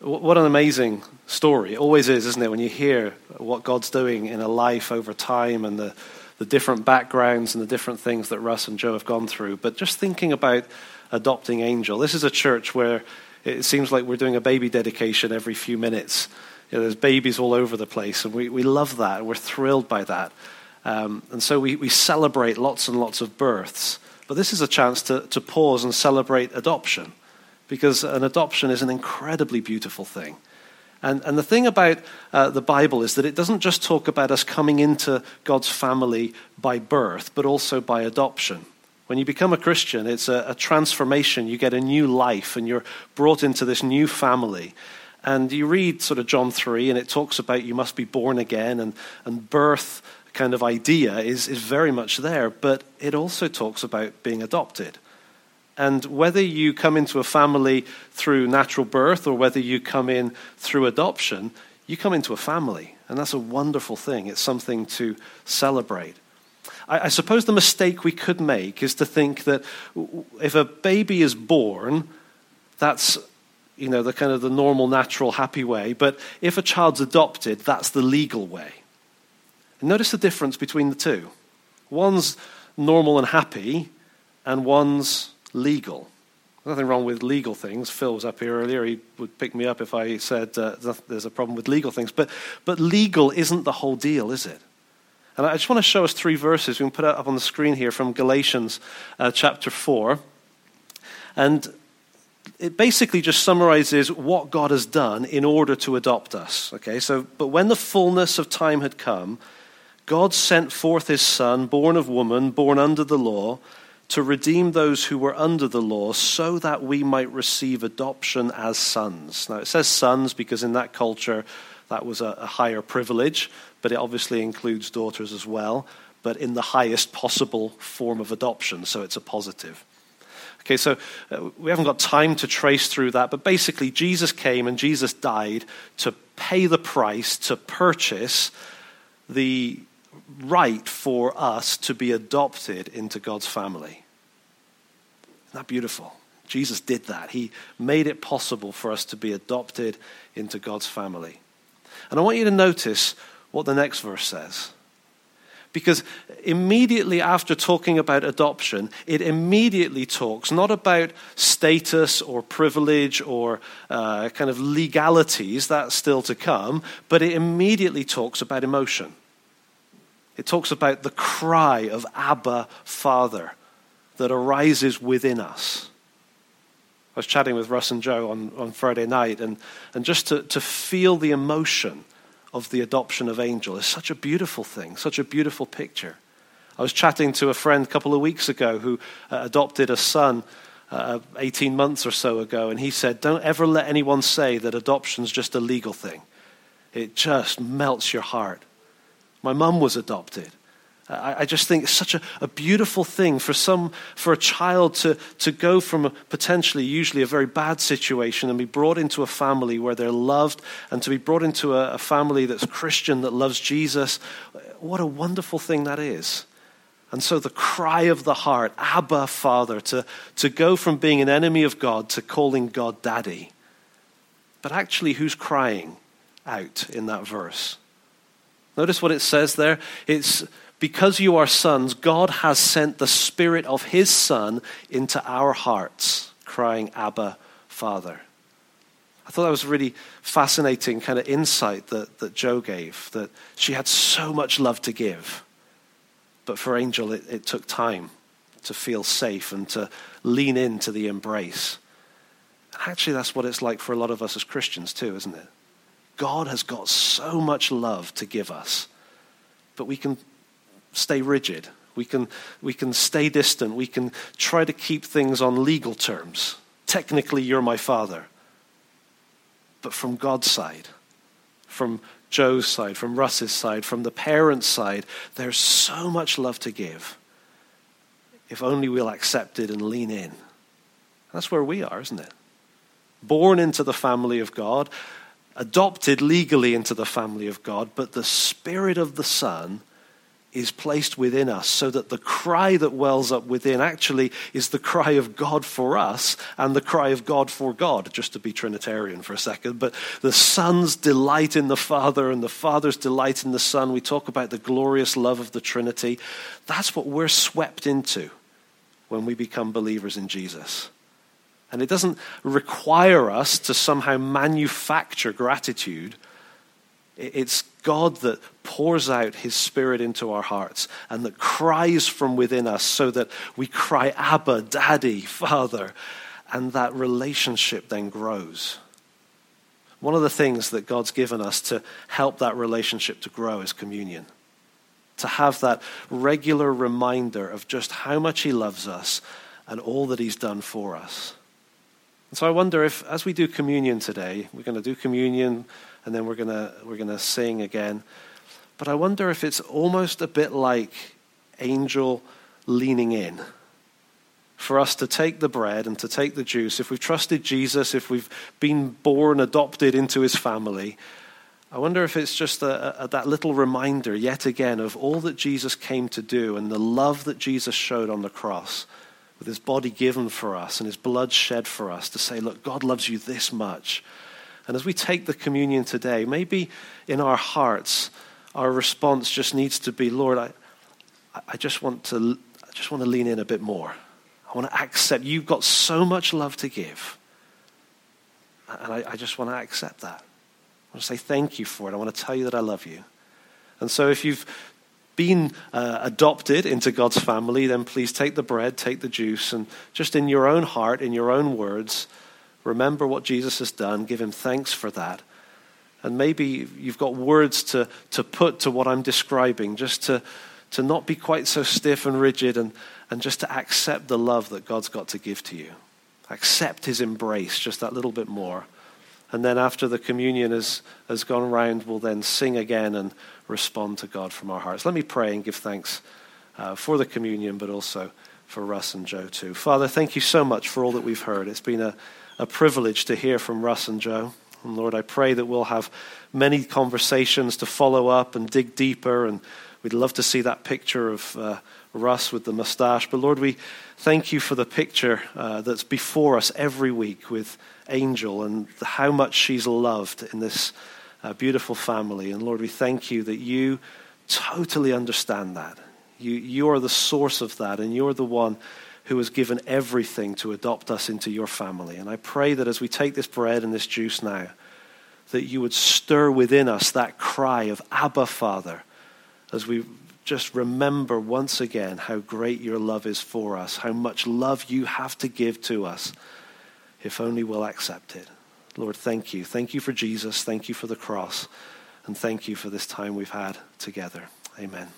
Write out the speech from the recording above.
What an amazing story. It always is, isn't it, when you hear what God's doing in a life over time and the, the different backgrounds and the different things that Russ and Joe have gone through. But just thinking about adopting Angel, this is a church where it seems like we're doing a baby dedication every few minutes. You know, there's babies all over the place, and we, we love that. We're thrilled by that. Um, and so we, we celebrate lots and lots of births. But this is a chance to, to pause and celebrate adoption because an adoption is an incredibly beautiful thing. And, and the thing about uh, the Bible is that it doesn't just talk about us coming into God's family by birth, but also by adoption. When you become a Christian, it's a, a transformation. You get a new life and you're brought into this new family. And you read sort of John 3, and it talks about you must be born again, and, and birth kind of idea is, is very much there, but it also talks about being adopted. And whether you come into a family through natural birth or whether you come in through adoption, you come into a family. And that's a wonderful thing. It's something to celebrate. I, I suppose the mistake we could make is to think that if a baby is born, that's you know the kind of the normal natural happy way but if a child's adopted that's the legal way and notice the difference between the two one's normal and happy and one's legal. Nothing wrong with legal things. Phil was up here earlier. He would pick me up if I said uh, there's a problem with legal things. But, but legal isn't the whole deal, is it? And I just want to show us three verses. We can put it up on the screen here from Galatians uh, chapter 4. And it basically just summarizes what God has done in order to adopt us. Okay, so, but when the fullness of time had come, God sent forth his Son, born of woman, born under the law to redeem those who were under the law so that we might receive adoption as sons. Now, it says sons because in that culture that was a, a higher privilege, but it obviously includes daughters as well, but in the highest possible form of adoption, so it's a positive. Okay, so uh, we haven't got time to trace through that, but basically, Jesus came and Jesus died to pay the price to purchase the right for us to be adopted into God's family. Isn't that beautiful? Jesus did that. He made it possible for us to be adopted into God's family. And I want you to notice what the next verse says. Because immediately after talking about adoption, it immediately talks not about status or privilege or uh, kind of legalities, that's still to come, but it immediately talks about emotion. It talks about the cry of Abba, Father, that arises within us. I was chatting with Russ and Joe on, on Friday night, and, and just to, to feel the emotion of the adoption of Angel is such a beautiful thing, such a beautiful picture. I was chatting to a friend a couple of weeks ago who uh, adopted a son uh, 18 months or so ago, and he said, Don't ever let anyone say that adoption's just a legal thing. It just melts your heart. My mum was adopted. I, just think it's such a, a, beautiful thing for some for a child to, to go from a potentially usually a very bad situation and be brought into a family where they're loved and to be brought into a, a family that's Christian that loves Jesus. What a wonderful thing that is. And so the cry of the heart, Abba, Father, to, to go from being an enemy of God to calling God Daddy. But actually, who's crying out in that verse? Notice what it says there. It's because you are sons, God has sent the Spirit of His Son into our hearts, crying, Abba, Father. I thought that was a really fascinating kind of insight that, that Joe gave, that she had so much love to give. But for Angel, it, it took time to feel safe and to lean into the embrace. And actually, that's what it's like for a lot of us as Christians, too, isn't it? God has got so much love to give us, but we can stay rigid. We can, we can stay distant. We can try to keep things on legal terms. Technically, you're my father. But from God's side, from Joe's side, from Russ's side, from the parents' side, there's so much love to give. If only we'll accept it and lean in. That's where we are, isn't it? Born into the family of God, adopted legally into the family of God, but the Spirit of the Son is placed within us so that the cry that wells up within actually is the cry of God for us and the cry of God for God, just to be Trinitarian for a second. But the Son's delight in the Father and the Father's delight in the Son. We talk about the glorious love of the Trinity. That's what we're swept into when we become believers in Jesus. And it doesn't require us to somehow manufacture gratitude. It's God that pours out his spirit into our hearts and that cries from within us so that we cry, Abba, Daddy, Father. And that relationship then grows. One of the things that God's given us to help that relationship to grow is communion. To have that regular reminder of just how much He loves us and all that He's done for us. And so I wonder if, as we do communion today, we're going to do communion and then we're going to, we're going to sing again. But I wonder if it's almost a bit like angel leaning in for us to take the bread and to take the juice. If we've trusted Jesus, if we've been born, adopted into his family, I wonder if it's just a, a, that little reminder, yet again, of all that Jesus came to do and the love that Jesus showed on the cross with his body given for us and his blood shed for us to say, look, God loves you this much. And as we take the communion today, maybe in our hearts, our response just needs to be, Lord, I, I just want to, I just want to lean in a bit more. I want to accept you've got so much love to give. And I, I just want to accept that. I want to say thank you for it. I want to tell you that I love you. And so if you've been uh, adopted into God's family, then please take the bread, take the juice, and just in your own heart, in your own words, remember what Jesus has done. Give him thanks for that. And maybe you've got words to, to put to what I'm describing, just to, to not be quite so stiff and rigid and, and just to accept the love that God's got to give to you. Accept his embrace just that little bit more. And then after the communion has, has gone round, we'll then sing again and respond to God from our hearts. Let me pray and give thanks uh, for the communion, but also for Russ and Joe too. Father, thank you so much for all that we've heard. It's been a, a privilege to hear from Russ and Joe. And Lord, I pray that we'll have many conversations to follow up and dig deeper. And we'd love to see that picture of uh, Russ with the mustache. But Lord, we thank you for the picture uh, that's before us every week with Angel and how much she's loved in this uh, beautiful family. And Lord, we thank you that you totally understand that. You, you are the source of that, and you're the one who has given everything to adopt us into your family. And I pray that as we take this bread and this juice now, that you would stir within us that cry of Abba, Father, as we just remember once again how great your love is for us, how much love you have to give to us, if only we'll accept it. Lord, thank you. Thank you for Jesus. Thank you for the cross. And thank you for this time we've had together. Amen.